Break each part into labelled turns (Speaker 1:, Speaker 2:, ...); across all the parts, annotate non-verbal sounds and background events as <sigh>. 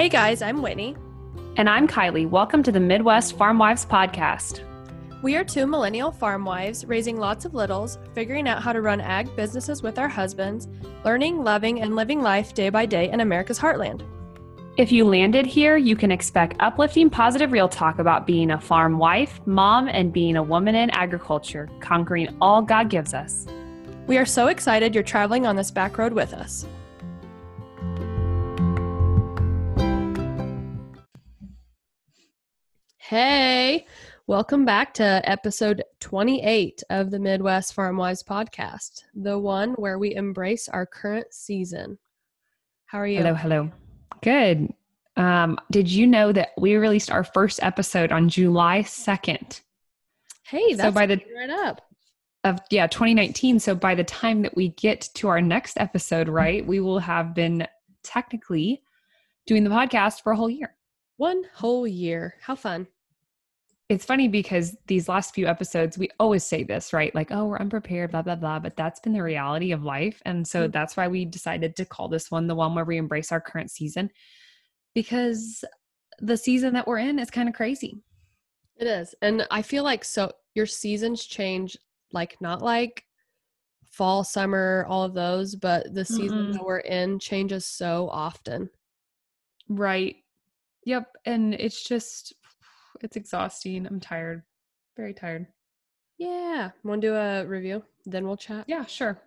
Speaker 1: Hey guys, I'm Whitney.
Speaker 2: And I'm Kylie. Welcome to the Midwest Farm Wives Podcast.
Speaker 1: We are two millennial farm wives raising lots of littles, figuring out how to run ag businesses with our husbands, learning, loving, and living life day by day in America's heartland.
Speaker 2: If you landed here, you can expect uplifting, positive real talk about being a farm wife, mom, and being a woman in agriculture, conquering all God gives us.
Speaker 1: We are so excited you're traveling on this back road with us. Hey, welcome back to episode 28 of the Midwest Farm Wives podcast, the one where we embrace our current season. How are you?
Speaker 2: Hello, hello. Good. Um, did you know that we released our first episode on July 2nd?
Speaker 1: Hey, that's
Speaker 2: so by the
Speaker 1: right up.
Speaker 2: of yeah 2019 so by the time that we get to our next episode right we will have been technically doing the podcast for a whole year
Speaker 1: One whole year. How fun.
Speaker 2: It's funny because these last few episodes we always say this right like oh we're unprepared blah blah blah but that's been the reality of life and so
Speaker 1: Mhm.
Speaker 2: that's why we decided to call this one the one where we embrace our current season because the season that we're in is kind of crazy
Speaker 1: It is. And I feel like so your seasons change like not like fall, summer, all of those, but the season
Speaker 2: Mm-mm.
Speaker 1: that we're in changes so often.
Speaker 2: right yep and it's just it's exhausting i'm tired very tired
Speaker 1: Yeah. Want to do a review? Then we'll chat.
Speaker 2: Yeah, sure.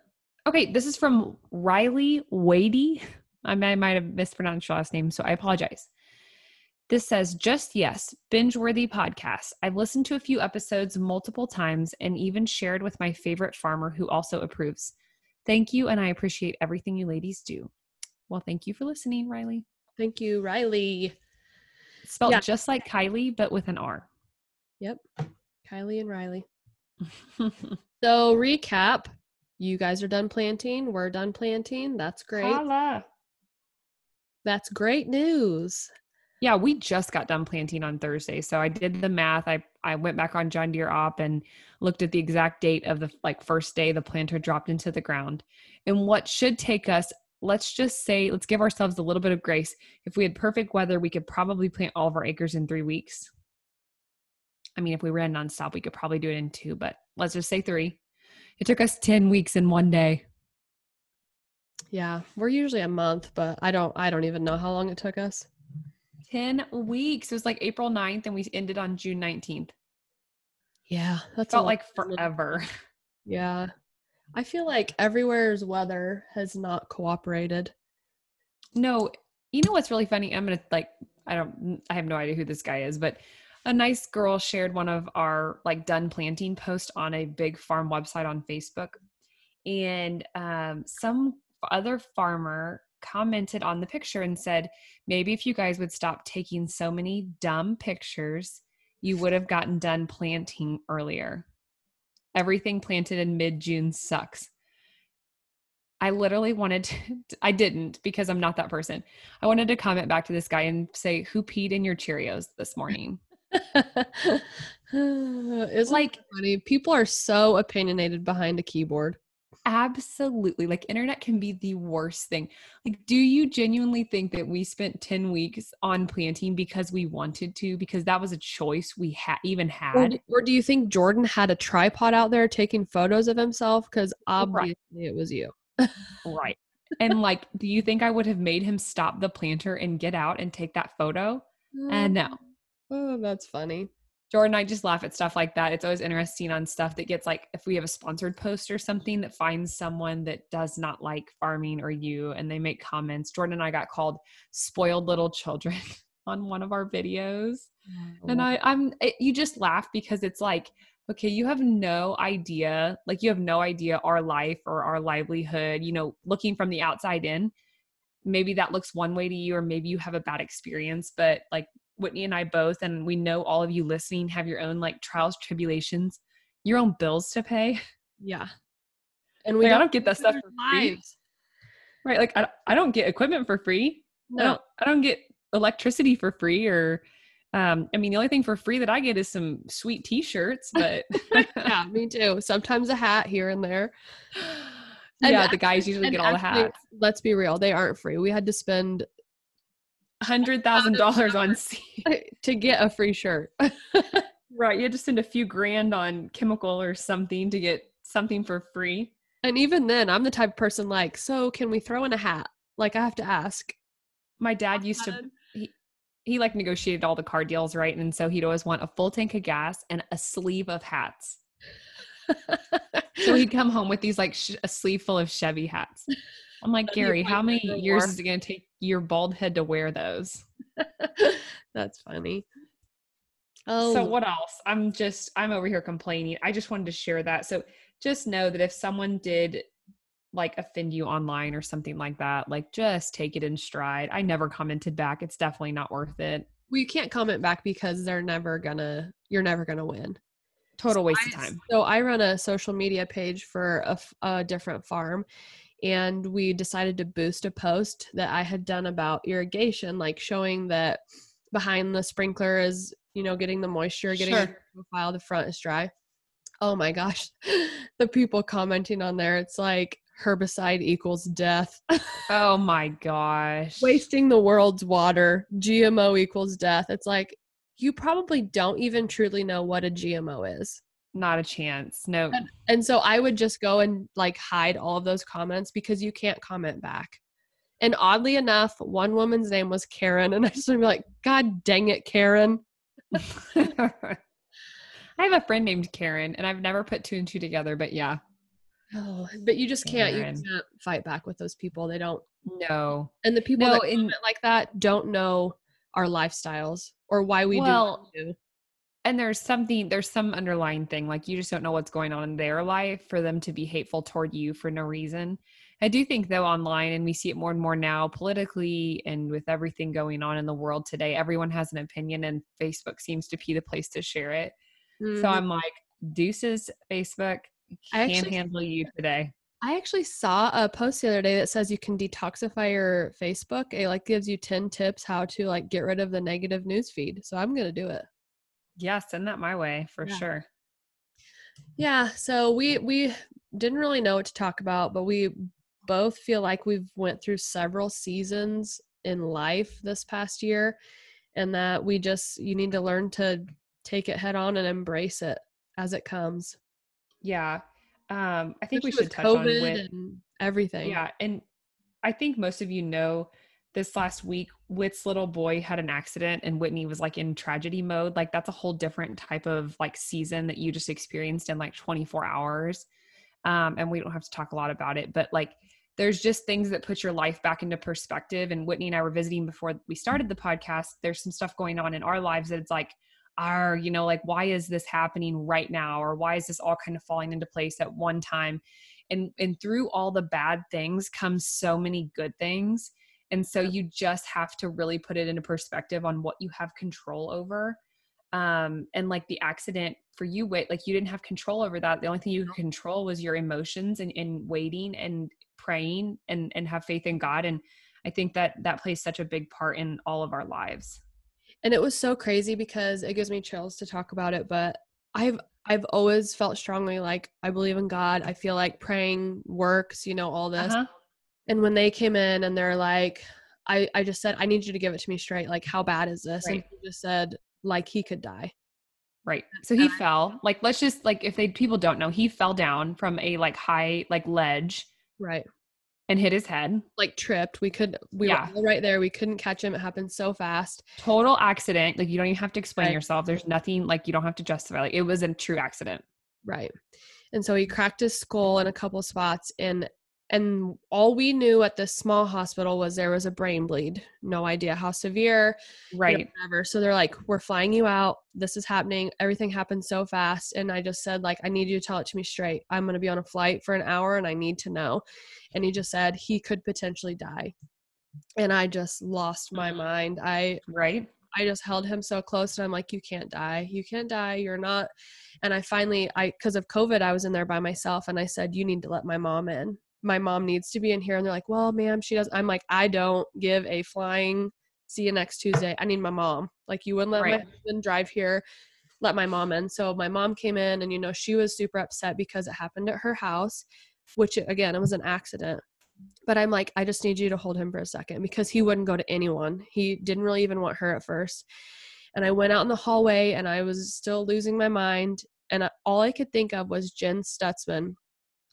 Speaker 2: Okay, this is from Riley Wadey. I might, I might have mispronounced your last name, so I apologize. This says, just yes, binge worthy podcast. I've listened to a few episodes multiple times and even shared with my favorite farmer who also approves. Thank you, and I appreciate everything you ladies do. Well, thank you for listening, Riley.
Speaker 1: Thank you, Riley.
Speaker 2: Spelled
Speaker 1: Yeah.
Speaker 2: just like Kylie, but with an R.
Speaker 1: Yep. Kylie and Riley. <laughs> So recap. You guys are done planting. We're done planting. That's great.
Speaker 2: Holla.
Speaker 1: That's great news.
Speaker 2: Yeah, we just got done planting on Thursday. So I did the math. I I went back on John Deere op and looked at the exact date of the like first day the planter dropped into the ground. And what should take us, let's just say, let's give ourselves a little bit of grace. If we had perfect weather, we could probably plant all of our acres in 3 weeks. I mean, if we ran nonstop, we could probably do it in 2, but let's just say 3. It took us 10 weeks in one day.
Speaker 1: Yeah. We're usually a month, but I don't I don't even know how long it took us.
Speaker 2: 10 weeks. It was like April 9th and we ended on June 19th.
Speaker 1: Yeah. That's
Speaker 2: Felt like forever. <laughs>
Speaker 1: Yeah. I feel like everywhere's weather has not cooperated.
Speaker 2: No, you know what's really funny? I'm gonna like I don't I have no idea who this guy is, but a nice girl shared one of our like done planting post on a big farm website on Facebook. And um some other farmer commented on the picture and said, maybe if you guys would stop taking so many dumb pictures, you would have gotten done planting earlier. Everything planted in mid June sucks. I literally wanted to, <laughs> I didn't because I'm not that person. I wanted to comment back to this guy and say, Who peed in your Cheerios this morning? <laughs>
Speaker 1: it's
Speaker 2: like,
Speaker 1: like funny. People are so opinionated behind a keyboard.
Speaker 2: Absolutely. Like, internet can be the worst thing. Like, do you genuinely think that we spent 10 weeks on planting because we wanted to, because that was a choice we had even had?
Speaker 1: d- or do you think Jordan had a tripod out there taking photos of himself? Because obviously it was you.
Speaker 2: Right. <laughs> And like, do you think I would have made him stop the planter and get out and take that photo? And no.
Speaker 1: Mm, oh, that's funny.
Speaker 2: Jordan, I just laugh at stuff like that. It's always interesting on stuff that gets like if we have a sponsored post or something that finds someone that does not like farming or you and they make comments. Jordan and I got called spoiled little children <laughs> on one of our videos. Oh. And I I'm it, you just laugh because it's like okay, you have no idea, like you have no idea our life or our livelihood, you know, looking from the outside in. Maybe that looks one way to you or maybe you have a bad experience, but like Whitney and I both, and we know all of you listening have your own like trials, tribulations, your own bills to pay.
Speaker 1: yeah. And we
Speaker 2: Like, I don't get that stuff for
Speaker 1: our
Speaker 2: free.
Speaker 1: lives.
Speaker 2: Right. Like I, I don't get equipment for free. I
Speaker 1: No.
Speaker 2: don't I don't get electricity for free or um I mean the only thing for free that I get is some sweet t-shirts, but <laughs>
Speaker 1: yeah, me too. Sometimes a hat here and there. And
Speaker 2: yeah, the guys usually get all the hats.
Speaker 1: Let's be real, they aren't free. We had to spend
Speaker 2: hundred thousand dollars on <laughs> seed <laughs>
Speaker 1: to get a free shirt. <laughs>
Speaker 2: right. You had to spend a few grand on chemical or something to get something for free.
Speaker 1: And even then, I'm the type of person like, so can we throw in a hat? Like I have to ask.
Speaker 2: My dad used to um, he, he like negotiated all the car deals, right? And so he'd always want a full tank of gas and a sleeve of hats. so he'd come home with these like sh- a sleeve full of Chevy hats. I'm like, Gary, how many years is it going to take your bald head to wear those? <laughs>
Speaker 1: That's funny.
Speaker 2: Oh. So what else? I'm just I'm over here complaining. I just wanted to share that. So just know that if someone did like offend you online or something like that, like just take it in stride. I never commented back. It's definitely not worth it.
Speaker 1: Well, you can't comment back because they're never gonna you're never gonna win.
Speaker 2: Total so waste I, of time.
Speaker 1: So I run a social media page for a, a different farm and we decided to boost a post that I had done about irrigation, like showing that behind the sprinkler is, you know, getting the moisture, getting sure. the profile, the front is dry. Oh my gosh. <laughs> the people commenting on there, it's like herbicide equals death. <laughs>
Speaker 2: oh my gosh.
Speaker 1: Wasting the world's water, GMO equals death. It's like you probably don't even truly know what a GMO is.
Speaker 2: Not a chance. No.
Speaker 1: And, and, so I would just go and like hide all of those comments because you can't comment back. And oddly enough, one woman's name was Karen, and <laughs> I just would be like, God dang it, Karen. <laughs>
Speaker 2: I have a friend named Karen, and I've never put two and two together, but yeah.
Speaker 1: Oh, but you just can't. Karen. You can't fight back with those people. They don't.
Speaker 2: No.
Speaker 1: And the people no, that in, like that don't know our lifestyles or why we well, do
Speaker 2: and there's something there's some underlying thing like you just don't know what's going on in their life for them to be hateful toward you for no reason i do think though online and we see it more and more now politically and with everything going on in the world today everyone has an opinion and facebook seems to be the place to share it mm-hmm. so i'm like deuces facebook can't actually, handle you today
Speaker 1: I actually saw a post the other day that says you can detoxify your Facebook. It like gives you 10 tips how to like get rid of the negative news feed. So I'm going to do it.
Speaker 2: Yeah, send that my way for yeah. sure.
Speaker 1: Yeah, so we we didn't really know what to talk about, but we both feel like we've went through several seasons in life this past year and that we just you need to learn to take it head on and embrace it as it comes.
Speaker 2: Yeah um i think Especially we should touch COVID on with
Speaker 1: everything
Speaker 2: yeah and i think most of you know this last week Whit's little boy had an accident and Whitney was like in tragedy mode. Like that's a whole different type of like season that you just experienced in like 24 hours. Um, and we don't have to talk a lot about it, but like there's just things that put your life back into perspective. And Whitney and I were visiting before we started the podcast. There's some stuff going on in our lives that it's like, are you know like why is this happening right now or why is this all kind of falling into place at one time and and through all the bad things comes so many good things and so you just have to really put it into perspective on what you have control over. Um and like the accident for you wait like you didn't have control over that. The only thing you could control was your emotions and, and waiting and praying and and have faith in god. And i think that that plays such a big part in all of our lives.
Speaker 1: And it was so crazy because it gives me chills to talk about it but i've i've always felt strongly like i believe in god. I feel like praying works you know all this. Uh-huh. And when they came in and they're like i i just said i need you to give it to me straight like how bad is this right. and he just said like he could die
Speaker 2: right so he fell like let's just like if they people don't know he fell down from a like high like ledge
Speaker 1: right
Speaker 2: and hit his head.
Speaker 1: Like tripped. We could we yeah. were right there. We couldn't catch him. It happened so fast.
Speaker 2: Total accident. Like you don't even have to explain right. yourself. There's nothing like you don't have to justify. Like it was a true accident.
Speaker 1: Right. And so he cracked his skull in a couple spots and and all we knew at this small hospital was there was a brain bleed no idea how severe
Speaker 2: right
Speaker 1: you know, whatever. so they're like we're flying you out. This is happening. Everything happened so fast. And i just said like i need you to tell it to me straight. I'm going to be on a flight for an hour and i need to know. And he just said he could potentially die. And i just lost my <gasps> mind. I
Speaker 2: right.
Speaker 1: I just held him so close and I'm like, you can't die. You can't die. You're not. And I finally, I, cause of COVID, I was in there by myself and I said, you need to let my mom in my mom needs to be in here and they're like well ma'am she does i'm like i don't give a flying see you next tuesday i need my mom like you wouldn't let right. my husband drive here let my mom in so my mom came in and you know she was super upset because it happened at her house which again it was an accident But I'm like, I just need you to hold him for a second because he wouldn't go to anyone. He didn't really even want her at first. And I went out in the hallway and I was still losing my mind. And uh, all I could think of was Jen Stutzman.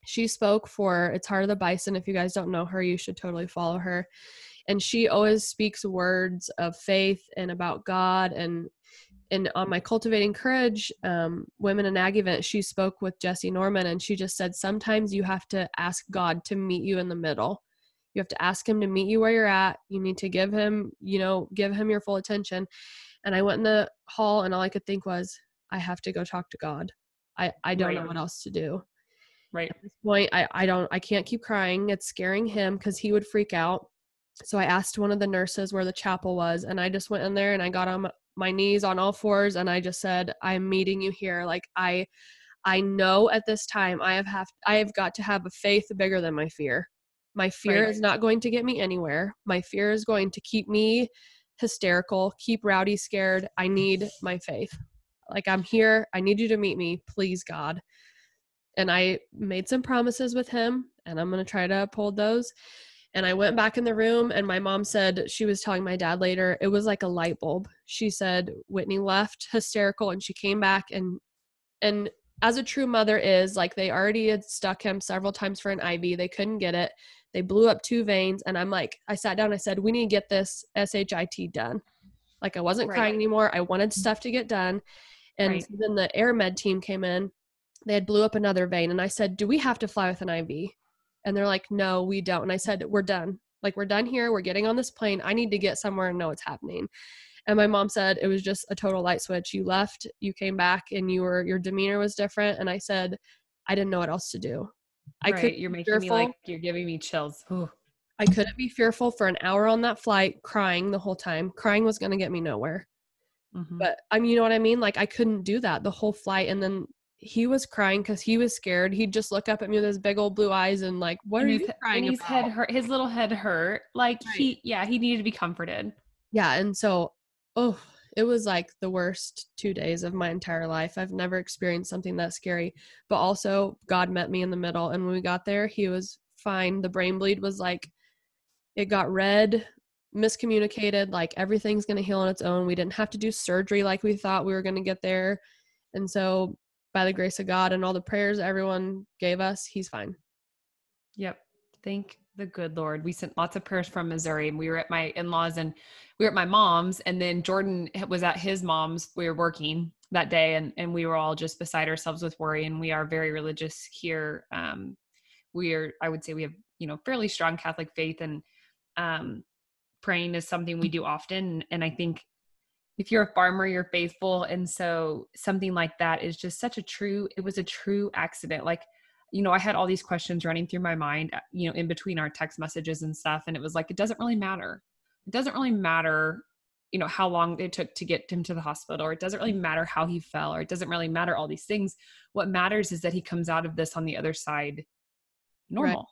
Speaker 1: She spoke for It's Heart of the Bison. If you guys don't know her, you should totally follow her. And she always speaks words of faith and about God and and on my cultivating courage um, women in ag event she spoke with jesse norman and she just said sometimes you have to ask god to meet you in the middle you have to ask him to meet you where you're at you need to give him you know give him your full attention and i went in the hall and all i could think was i have to go talk to god i i don't right. know what else to do
Speaker 2: right
Speaker 1: at this point i i don't i can't keep crying it's scaring him because he would freak out so i asked one of the nurses where the chapel was and i just went in there and i got on my knees on all fours and I just said, I'm meeting you here. Like I I know at this time I have have I have got to have a faith bigger than my fear. My fear right. is not going to get me anywhere. My fear is going to keep me hysterical, keep Rowdy scared. I need my faith. Like I'm here. I need you to meet me, please God. And I made some promises with him and I'm going to try to uphold those. And I went back in the room, and my mom said she was telling my dad later, it was like a light bulb. She said Whitney left hysterical and she came back and and as a true mother is, like they already had stuck him several times for an IV. They couldn't get it. They blew up two veins. And I'm like, I sat down, I said, We need to get this SHIT done. Like I wasn't right. crying anymore. I wanted stuff to get done. And right. then the air med team came in. They had blew up another vein. And I said, Do we have to fly with an IV? And they're like, no, we don't. And I said, we're done. Like, we're done here. We're getting on this plane. I need to get somewhere and know what's happening. And my mom said it was just a total light switch. You left, you came back, and you were your demeanor was different. And I said, I didn't know what else to do.
Speaker 2: I right, could. You're making fearful. me like you're giving me chills. Ooh.
Speaker 1: I couldn't be fearful for an hour on that flight, crying the whole time. Crying was going to get me nowhere. Mm-hmm. But I mean, you know what I mean? Like I couldn't do that the whole flight, and then he was crying because he was scared. He'd just look up at me with his big old blue eyes and like, "What and are you crying
Speaker 2: and
Speaker 1: his
Speaker 2: about?" Head hurt. His little head hurt. Like right. he, yeah, he needed to be comforted.
Speaker 1: Yeah, and so, oh, it was like the worst two days of my entire life. I've never experienced something that scary. But also, God met me in the middle, and when we got there, he was fine. The brain bleed was like, it got red, miscommunicated. Like everything's gonna heal on its own. We didn't have to do surgery like we thought we were gonna get there. And so by the grace of God and all the prayers everyone gave us, he's fine.
Speaker 2: Yep. Thank the good Lord. We sent lots of prayers from Missouri and we were at my in-laws and we were at my mom's and then Jordan was at his mom's. We were working that day and, and we were all just beside ourselves with worry and we are very religious here. Um, we are, I would say we have, you know, fairly strong Catholic faith and um, praying is something we do often. And I think if you're a farmer you're faithful and so something like that is just such a true it was a true accident like you know i had all these questions running through my mind uh, you know in between our text messages and stuff and it was like it doesn't really matter it doesn't really matter you know how long it took to get him to the hospital or it doesn't really matter how he fell or it doesn't really matter all these things what matters is that he comes out of this on the other side normal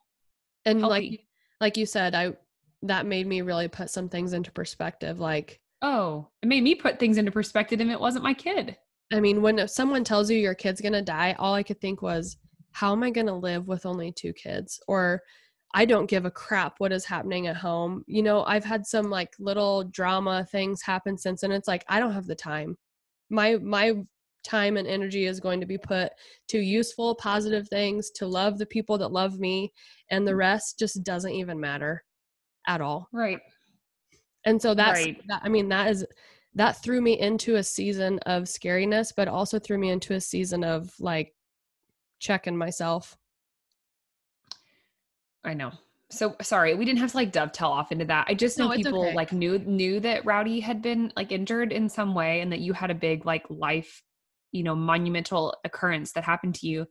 Speaker 2: right.
Speaker 1: and healthy. like like you said i that made me really put some things into perspective like
Speaker 2: Oh, it made me put things into perspective and it wasn't my kid.
Speaker 1: I mean, when someone tells you your kid's going to die, all I could think was, how am I going to live with only two kids? Or I don't give a crap what is happening at home. You know, I've had some like little drama things happen since and it's like I don't have the time. My my time and energy is going to be put to useful positive things, to love the people that love me, and the mm. rest just doesn't even matter at all.
Speaker 2: Right.
Speaker 1: And so that's right. that, I mean that is that threw me into a season of scariness, but also threw me into a season of like checking myself.
Speaker 2: I know. So sorry, we didn't have to like dovetail off into that. I just know no, people okay. like knew knew that Rowdy had been like injured in some way and that you had a big like life, you know, monumental occurrence that happened to you.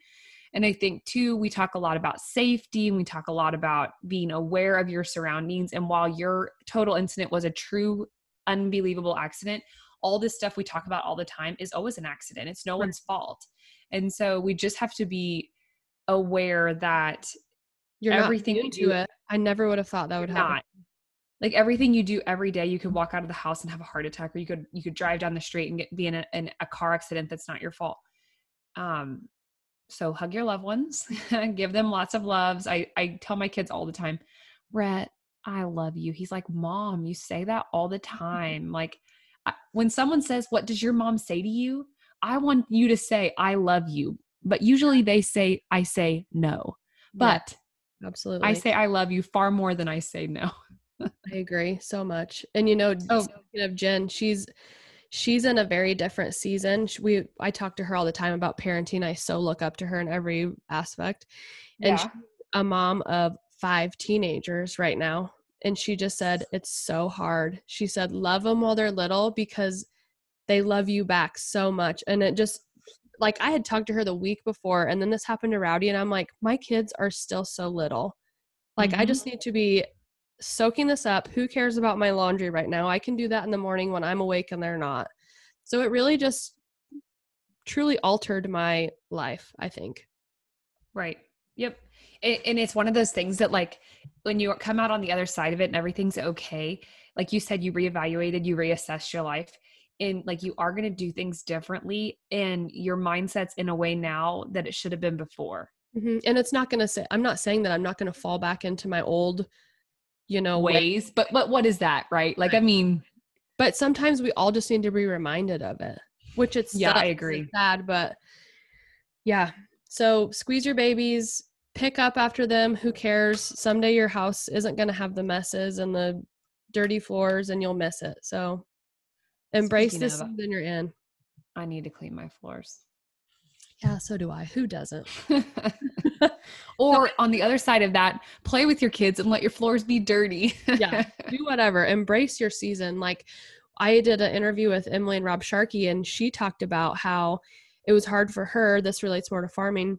Speaker 2: And I think too, we talk a lot about safety and we talk a lot about being aware of your surroundings. And while your total incident was a true, unbelievable accident, all this stuff we talk about all the time is always an accident. It's no right. one's fault. And so we just have to be aware that
Speaker 1: you're everything you do it. I never would have thought that would happen. Not.
Speaker 2: Like everything you do every day, you could walk out of the house and have a heart attack, or you could you could drive down the street and get be in a, in a car accident that's not your fault. Um, So hug your loved ones, <laughs> give them lots of loves. I, I tell my kids all the time, Rhett, I love you. He's like, Mom, you say that all the <laughs> time. Like, I, when someone says, What does your mom say to you? I want you to say, I love you. But usually they say, I say no. But
Speaker 1: yeah, absolutely.
Speaker 2: I say, I love you far more than I say no.
Speaker 1: I <laughs> agree so much. And you know, oh. speaking of Jen, she's she's in a very different season. We I talk to her all the time about parenting. I so look up to her in every aspect. And yeah. a mom of five teenagers right now. And she just said it's so hard. She said love them while they're little because they love you back so much. And it just like I had talked to her the week before and then this happened to Rowdy and I'm like my kids are still so little. Like mm-hmm. I just need to be soaking this up. Who cares about my laundry right now? I can do that in the morning when I'm awake and they're not. So it really just truly altered my life, I think.
Speaker 2: Right. Yep. And it's one of those things that, like, when you come out on the other side of it and everything's okay, like you said, you reevaluated, you reassessed your life, and like you are going to do things differently, and your mindset's in a way now that it should have been before.
Speaker 1: Mm-hmm. And it's not going to say, I'm not saying that I'm not going to fall back into my old you know
Speaker 2: ways but but what is that right? Like i mean
Speaker 1: but sometimes we all just need to be reminded of it which it's
Speaker 2: yeah i agree.
Speaker 1: sad but yeah. So squeeze your babies pick up after them who cares? Someday your house isn't going to have the messes and the dirty floors and you'll miss it. So embrace Speaking this season you're in.
Speaker 2: I need to clean my floors.
Speaker 1: Yeah, so do I. Who doesn't? <laughs> <laughs>
Speaker 2: or on the other side of that, play with your kids and let your floors be dirty.
Speaker 1: yeah, do <laughs> whatever. Embrace your season. Like I did an interview with Emily and Rob Sharkey, and she talked about how it was hard for her. This relates more to farming.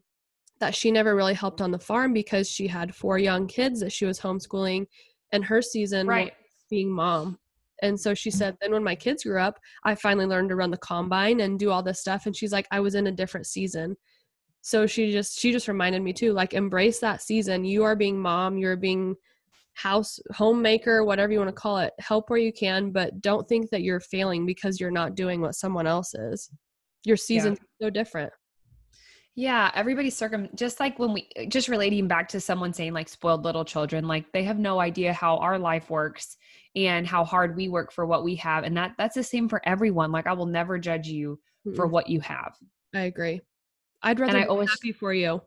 Speaker 1: That she never really helped on the farm because she had four young kids that she was homeschooling, and her season right. being mom. And so she said, then when my kids grew up, I finally learned to run the combine and do all this stuff. And she's like, I was in a different season. So she just she just reminded me too, like embrace that season. You are being mom, you're being house homemaker, whatever you want to call it. Help where you can, but don't think that you're failing because you're not doing what someone else is. Your season's yeah. so different.
Speaker 2: Yeah, everybody's circum just like when we just relating back to someone saying like spoiled little children, like they have no idea how our life works and how hard we work for what we have and that that's the same for everyone like i will never judge you mm for what you have
Speaker 1: i agree i'd rather and I always, happy for you.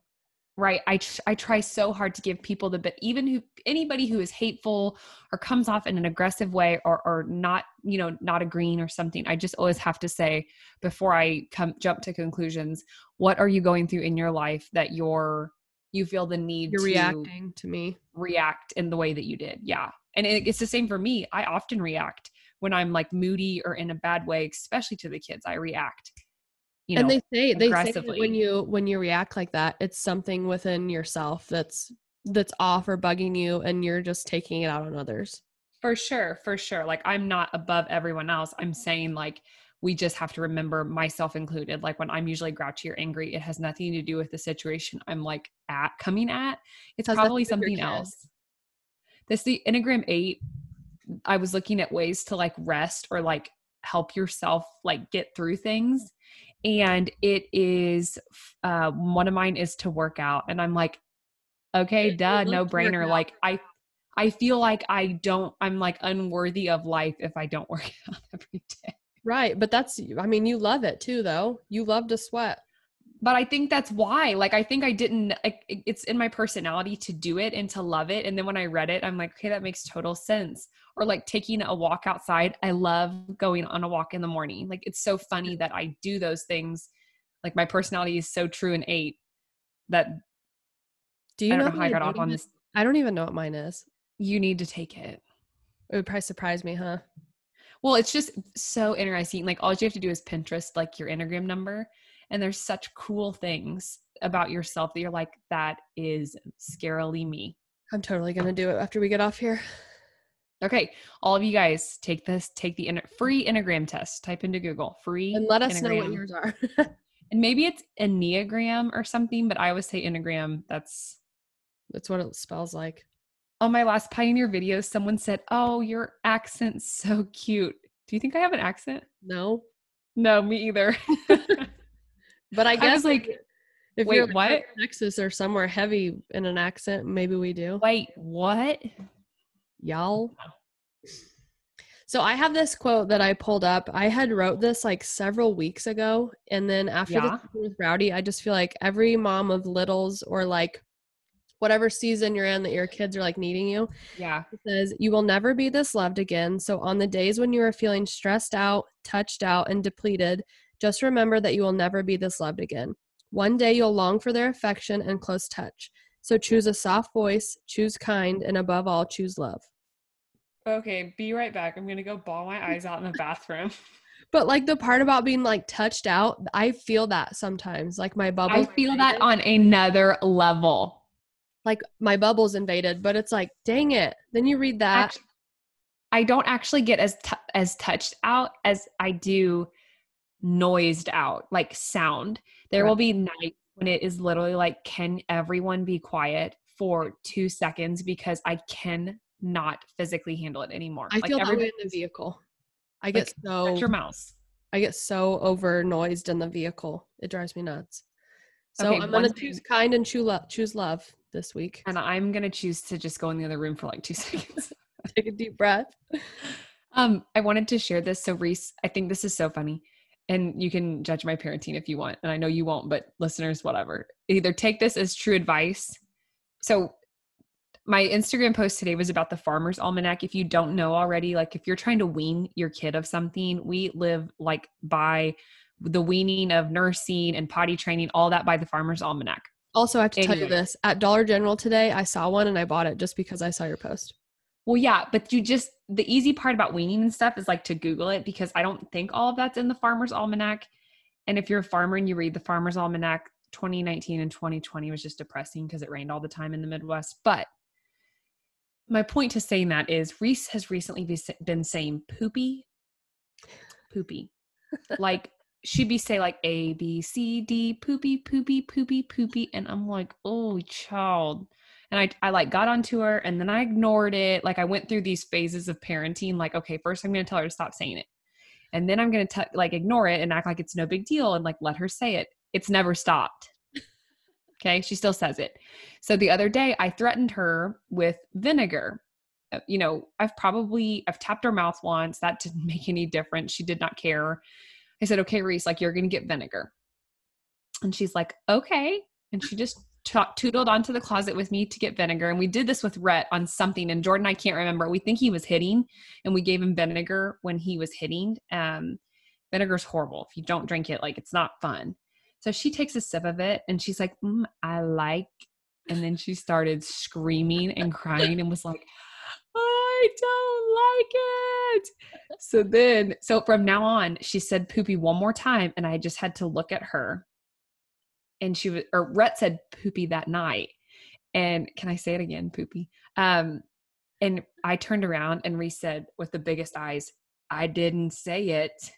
Speaker 2: Right I, I try so hard to give people the but even who anybody who is hateful or comes off in an aggressive way or or not you know not agreeing or something i just always have to say before i come jump to conclusions what are you going through in your life that you're you feel the need
Speaker 1: you're to reacting to me.
Speaker 2: react in the way that you did yeah. And it's the same for me i often react when i'm like moody or in a bad way especially to the kids i react
Speaker 1: you know, and they say they say when you when you react like that it's something within yourself that's that's off or bugging you and you're just taking it out on others.
Speaker 2: For sure for sure. Like i'm not above everyone else. I'm saying like we just have to remember myself included like when i'm usually grouchy or angry it has nothing to do with the situation i'm like at coming at. It's probably something else. This the enneagram 8 i was looking at ways to like rest or like help yourself like get through things and it is uh one of mine is to work out and i'm like okay duh no brainer like i i feel like i don't i'm like unworthy of life if i don't <laughs> work out every day
Speaker 1: right but that's i mean you love it too though you love to sweat
Speaker 2: but I think that's why. Like, I think I didn't, like, it's in my personality to do it and to love it. And then when I read it, I'm like, okay, that makes total sense. Or like taking a walk outside. I love going on a walk in the morning. Like, it's so funny that I do those things. Like, my personality is so true and eight that
Speaker 1: do you know, know how I got off on this? I don't even know what mine is.
Speaker 2: You need to take it.
Speaker 1: It would probably surprise me, huh?
Speaker 2: Well, it's just so interesting. Like, all you have to do is Pinterest, like your Enneagram number, and there's such cool things about yourself that you're like that is scarily me
Speaker 1: i'm totally gonna do it after we get off here
Speaker 2: okay all of you guys take this take the free enneagram test type into google free
Speaker 1: and let us enneagram. know what yours are <laughs>
Speaker 2: and maybe it's enneagram or something but i always say enneagram that's
Speaker 1: that's what it spells like
Speaker 2: on my last pioneer video someone said oh your accent's so cute do you think i have an accent
Speaker 1: no
Speaker 2: no me either <laughs>
Speaker 1: But I guess
Speaker 2: I like
Speaker 1: If
Speaker 2: Wait,
Speaker 1: you're like,
Speaker 2: what?
Speaker 1: Texas or somewhere heavy in an accent, maybe we do.
Speaker 2: Wait, what?
Speaker 1: Y'all. So I have this quote that I pulled up. I had wrote this like several weeks ago, and then after
Speaker 2: Yeah.
Speaker 1: the with Rowdy, I just feel like every mom of littles or like whatever season you're in that your kids are like needing you
Speaker 2: Yeah.
Speaker 1: it says you will never be this loved again. So on the days when you are feeling stressed out, touched out, and depleted, just remember that you will never be this loved again. One day you'll long for their affection and close touch. So choose a soft voice, choose kind, and above all, choose love.
Speaker 2: Okay, be right back. I'm gonna go bawl my eyes out in the bathroom. <laughs>
Speaker 1: But like the part about being like touched out, I feel that sometimes. Like my bubble.
Speaker 2: I feel that on another level.
Speaker 1: like my bubble's invaded, but it's like, dang it. Then you read that.
Speaker 2: Act- I don't actually get as t- as touched out as I do noised out, like sound. There will be nights when it is literally like, can everyone be quiet for two seconds because I cannot physically handle it anymore.
Speaker 1: I
Speaker 2: like
Speaker 1: feel that way in the vehicle. I get so
Speaker 2: your mouse.
Speaker 1: I get so over noised in the vehicle. It drives me nuts. So
Speaker 2: Okay,
Speaker 1: I'm gonna
Speaker 2: one
Speaker 1: choose kind and choose love, choose love this week.
Speaker 2: And I'm gonna choose to just go in the other room for like two <laughs> seconds. <laughs>
Speaker 1: Take a deep breath.
Speaker 2: Um, I wanted to share this. So Reese, I think this is so funny. And you can judge my parenting if you want. And I know you won't, but listeners, whatever. Either take this as true advice. So my Instagram post today was about the farmer's almanac. If you don't know already, like if you're trying to wean your kid of something, we live like by the weaning of nursing and potty training, all that by the farmer's almanac.
Speaker 1: Also, I have to tell you this: at Dollar General today, I saw one and I bought it just because I saw your post.
Speaker 2: Well, yeah, but you just the easy part about weaning and stuff is like to Google it because I don't think all of that's in the Farmer's Almanac. And if you're a farmer and you read the Farmer's Almanac, 2019 and 2020 was just depressing because it rained all the time in the Midwest. But my point to saying that is Reese has recently be- been saying poopy, poopy. like she'd be say like A, B, C, D, poopy, poopy, poopy, poopy. And I'm like, oh, child and I, I like got onto her and then I ignored it. Like I went through these phases of parenting. Like, okay, first I'm going to tell her to stop saying it. And then I'm going to like ignore it and act like it's no big deal and like let her say it. It's never stopped. Okay. She still says it. So the other day I threatened her with vinegar. Uh, You know, I've probably, I've tapped her mouth once. That didn't <laughs> make any difference. She did not care. I said, okay, Reese, like you're going to get vinegar. And she's like, okay. And she just to- tootled onto the closet with me to get vinegar. And we did this with Rhett on something. And Jordan, I can't remember. We think he was hitting, and we gave him vinegar when he was hitting. Um, vinegar's horrible. If you don't drink it, like it's not fun. So she takes a sip of it and she's like, mm, I like. And then she started screaming and crying and was like, I don't like it. So then, so from now on, she said poopy one more time. And I just had to look at her and she was or Rhett said poopy that night. And can I say it again, poopy? Um, and I turned around and Reese said with the biggest eyes, I didn't say it.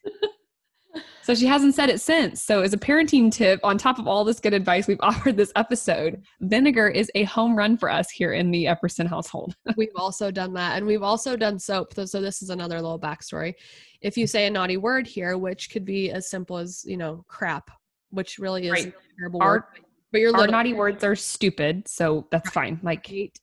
Speaker 2: So she hasn't said it since. So as a parenting tip, on top of all this good advice we've <laughs> offered this episode, vinegar is a home run for us here in the Epperson household. <laughs>
Speaker 1: we've also done that, and we've also done soap. So this is another little backstory. If you say a naughty word here, which could be as simple as you know, crap, which really is
Speaker 2: Right.
Speaker 1: a terrible
Speaker 2: Our-
Speaker 1: word, but you're
Speaker 2: Our naughty words are stupid, so that's fine. Like
Speaker 1: Right.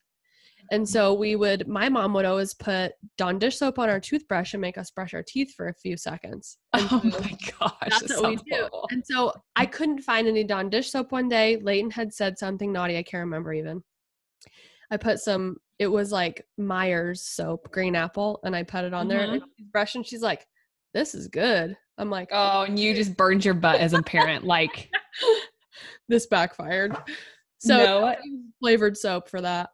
Speaker 1: And so we would, my mom would always put Dawn dish soap on our toothbrush and make us brush our teeth for a few seconds. <laughs> And
Speaker 2: Oh
Speaker 1: so
Speaker 2: my gosh.
Speaker 1: that's
Speaker 2: that
Speaker 1: what we do.
Speaker 2: horrible.
Speaker 1: And so I couldn't find any Dawn dish soap one day. Leighton had said something naughty. I can't remember even. I put some, it was like Meyers soap, green apple, and I put it on there.
Speaker 2: Mhm.
Speaker 1: And she's brushing. She's like, this is good. I'm like,
Speaker 2: Oh, and you just burned your butt as a parent. Like, <laughs>
Speaker 1: this backfired. So
Speaker 2: No.
Speaker 1: Flavored soap for that.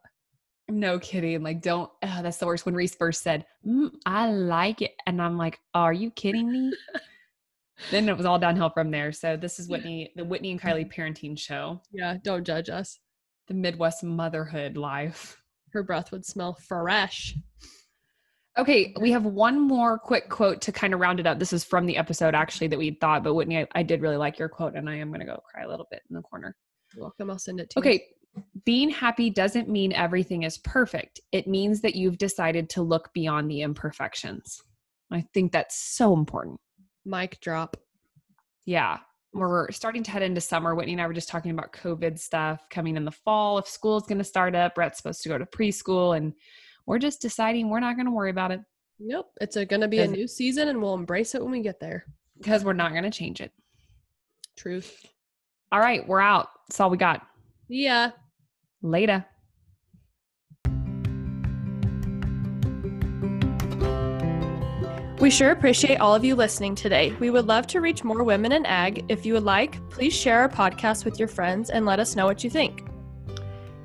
Speaker 2: No kidding. Like, don't. Oh, that's the worst. When Reese first said, mm, "I like it," and I'm like, "Are you kidding me?" <laughs> then it was all downhill from there. So this is Whitney, the Whitney and Kylie parenting show,
Speaker 1: Yeah, don't judge us.
Speaker 2: the Midwest motherhood life.
Speaker 1: Her breath would smell fresh.
Speaker 2: Okay, we have one more quick quote to kind of round it up. This is from the episode actually that we thought, but Whitney, I, I did really like your quote, and I am going to go cry a little bit in the corner.
Speaker 1: You're welcome. I'll send it to you.
Speaker 2: Okay, being happy doesn't mean everything is perfect. It means that you've decided to look beyond the imperfections. I think that's so important.
Speaker 1: Mic drop.
Speaker 2: Yeah. we're starting to head into summer. Whitney and I were just talking about COVID stuff coming in the fall. If school's going to start up, Brett's supposed to go to preschool, and we're just deciding we're not going to worry about it.
Speaker 1: Nope. It's going to be a new season and we'll embrace it when we get there.
Speaker 2: Because we're not going to change it.
Speaker 1: Truth.
Speaker 2: All right, we're out. That's all we got.
Speaker 1: Yeah.
Speaker 2: Later.
Speaker 1: We sure appreciate all of you listening today. We would love to reach more women in ag. If you would like, please share our podcast with your friends and let us know what you think.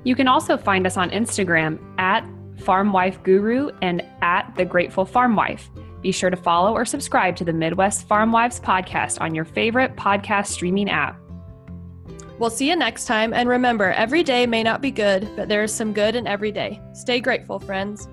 Speaker 2: You can also find us on Instagram at Farm Wife Guru and at The Grateful Farm Wife. Be sure to follow or subscribe to the Midwest Farm Wives podcast on your favorite podcast streaming app.
Speaker 1: We'll see you next time. And remember, every day may not be good, but there is some good in every day. Stay grateful, friends.